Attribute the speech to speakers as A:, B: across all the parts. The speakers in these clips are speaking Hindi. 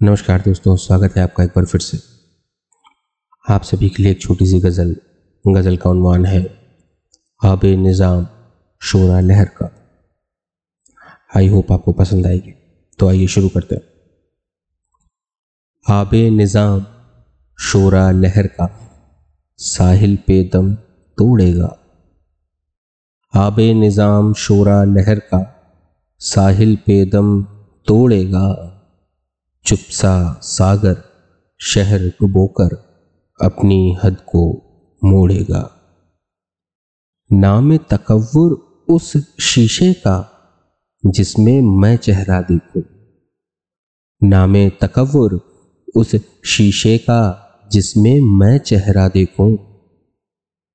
A: नमस्कार दोस्तों, स्वागत है आपका एक बार फिर से। आप सभी के लिए एक छोटी सी गज़ल गज़ल का उन्वान है, आब निज़ाम शोरा लहर का। आई होप आपको पसंद आएगी तो आइए शुरू करते हैं। आब निज़ाम शोरा लहर का, साहिल पे दम तोड़ेगा। आब निज़ाम शोरा लहर का, साहिल पे दम तोड़ेगा। चुपसा सागर शहर डुबोकर अपनी हद को मोड़ेगा। नाम तकव्वुर उस शीशे का जिसमें मैं चेहरा देखूँ। नाम तकव्वुर उस शीशे का जिसमें मैं चेहरा देखूँ।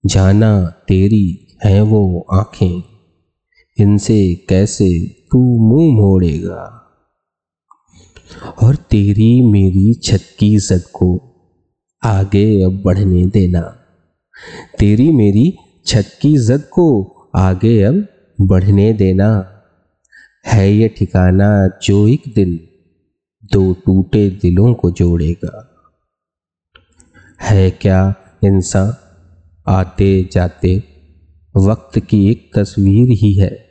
A: जाना तेरी हैं वो आँखें, इनसे कैसे तू मुँह मोड़ेगा? और तेरी मेरी छत की जद को आगे अब बढ़ने देना। तेरी मेरी छत की जद को आगे अब बढ़ने देना। है ये ठिकाना जो एक दिन दो टूटे दिलों को जोड़ेगा। है क्या इंसान आते जाते वक्त की एक तस्वीर ही है?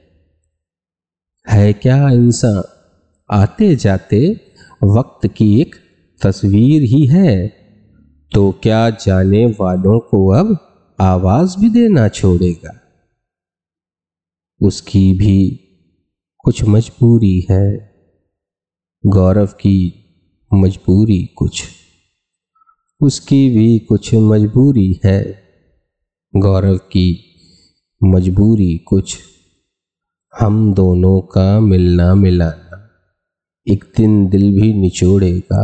A: है क्या इंसान आते जाते वक्त की एक तस्वीर ही है। तो क्या जाने वालों को अब आवाज़ भी देना छोड़ेगा? उसकी भी कुछ मजबूरी है। गौरव की मजबूरी कुछ। उसकी भी कुछ मजबूरी है। गौरव की मजबूरी कुछ। हम दोनों का मिलना मिलाना एक दिन दिल भी निचोड़ेगा।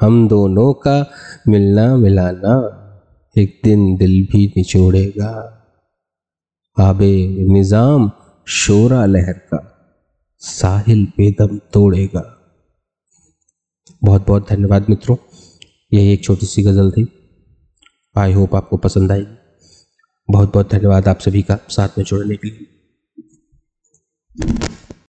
A: हम दोनों का मिलना मिलाना एक दिन दिल भी निचोड़ेगा। आबे निज़ाम शोरा लहर का साहिल बेदम तोड़ेगा। बहुत बहुत धन्यवाद मित्रों। यही एक छोटी सी गज़ल थी। आई होप आपको पसंद आई। बहुत बहुत धन्यवाद आप सभी का साथ में जुड़ने के लिए।